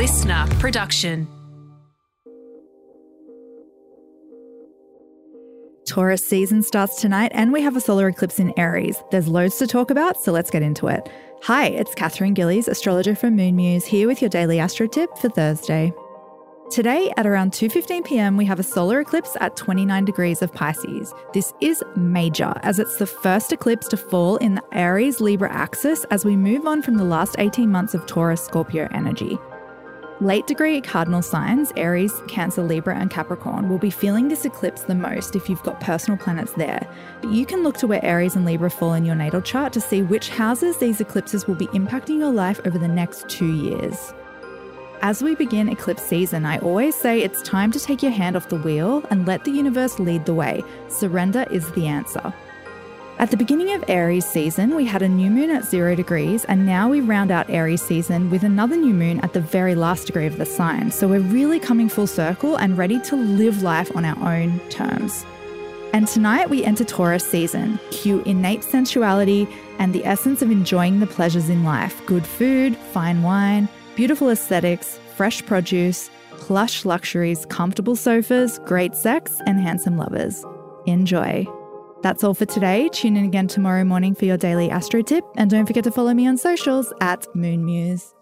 LiSTNR production. Taurus season starts tonight and we have a solar eclipse in Aries. There's loads to talk about, so let's get into it. Hi, it's Katherine Gillies, astrologer from Moon Muse, here with your daily astro tip for Thursday. Today at around 2:15 p.m. we have a solar eclipse at 29 degrees of Pisces. This is major as it's the first eclipse to fall in the Aries Libra axis as we move on from the last 18 months of Taurus Scorpio energy. Late degree cardinal signs, Aries, Cancer, Libra, and Capricorn, will be feeling this eclipse the most if you've got personal planets there. But you can look to where Aries and Libra fall in your natal chart to see which houses these eclipses will be impacting your life over the next two years. As we begin eclipse season, I always say it's time to take your hand off the wheel and let the universe lead the way. Surrender is the answer. At the beginning of Aries season, we had a new moon at zero degrees, and now we round out Aries season with another new moon at the very last degree of the sign. So we're really coming full circle and ready to live life on our own terms. And tonight we enter Taurus season, cue innate sensuality and the essence of enjoying the pleasures in life good food, fine wine beautiful aesthetics, fresh produce, plush luxuries, comfortable sofas, great sex, and handsome lovers. Enjoy. That's all for today. Tune in again tomorrow morning for your daily astro tip, and don't forget to follow me on socials at Moon Muse.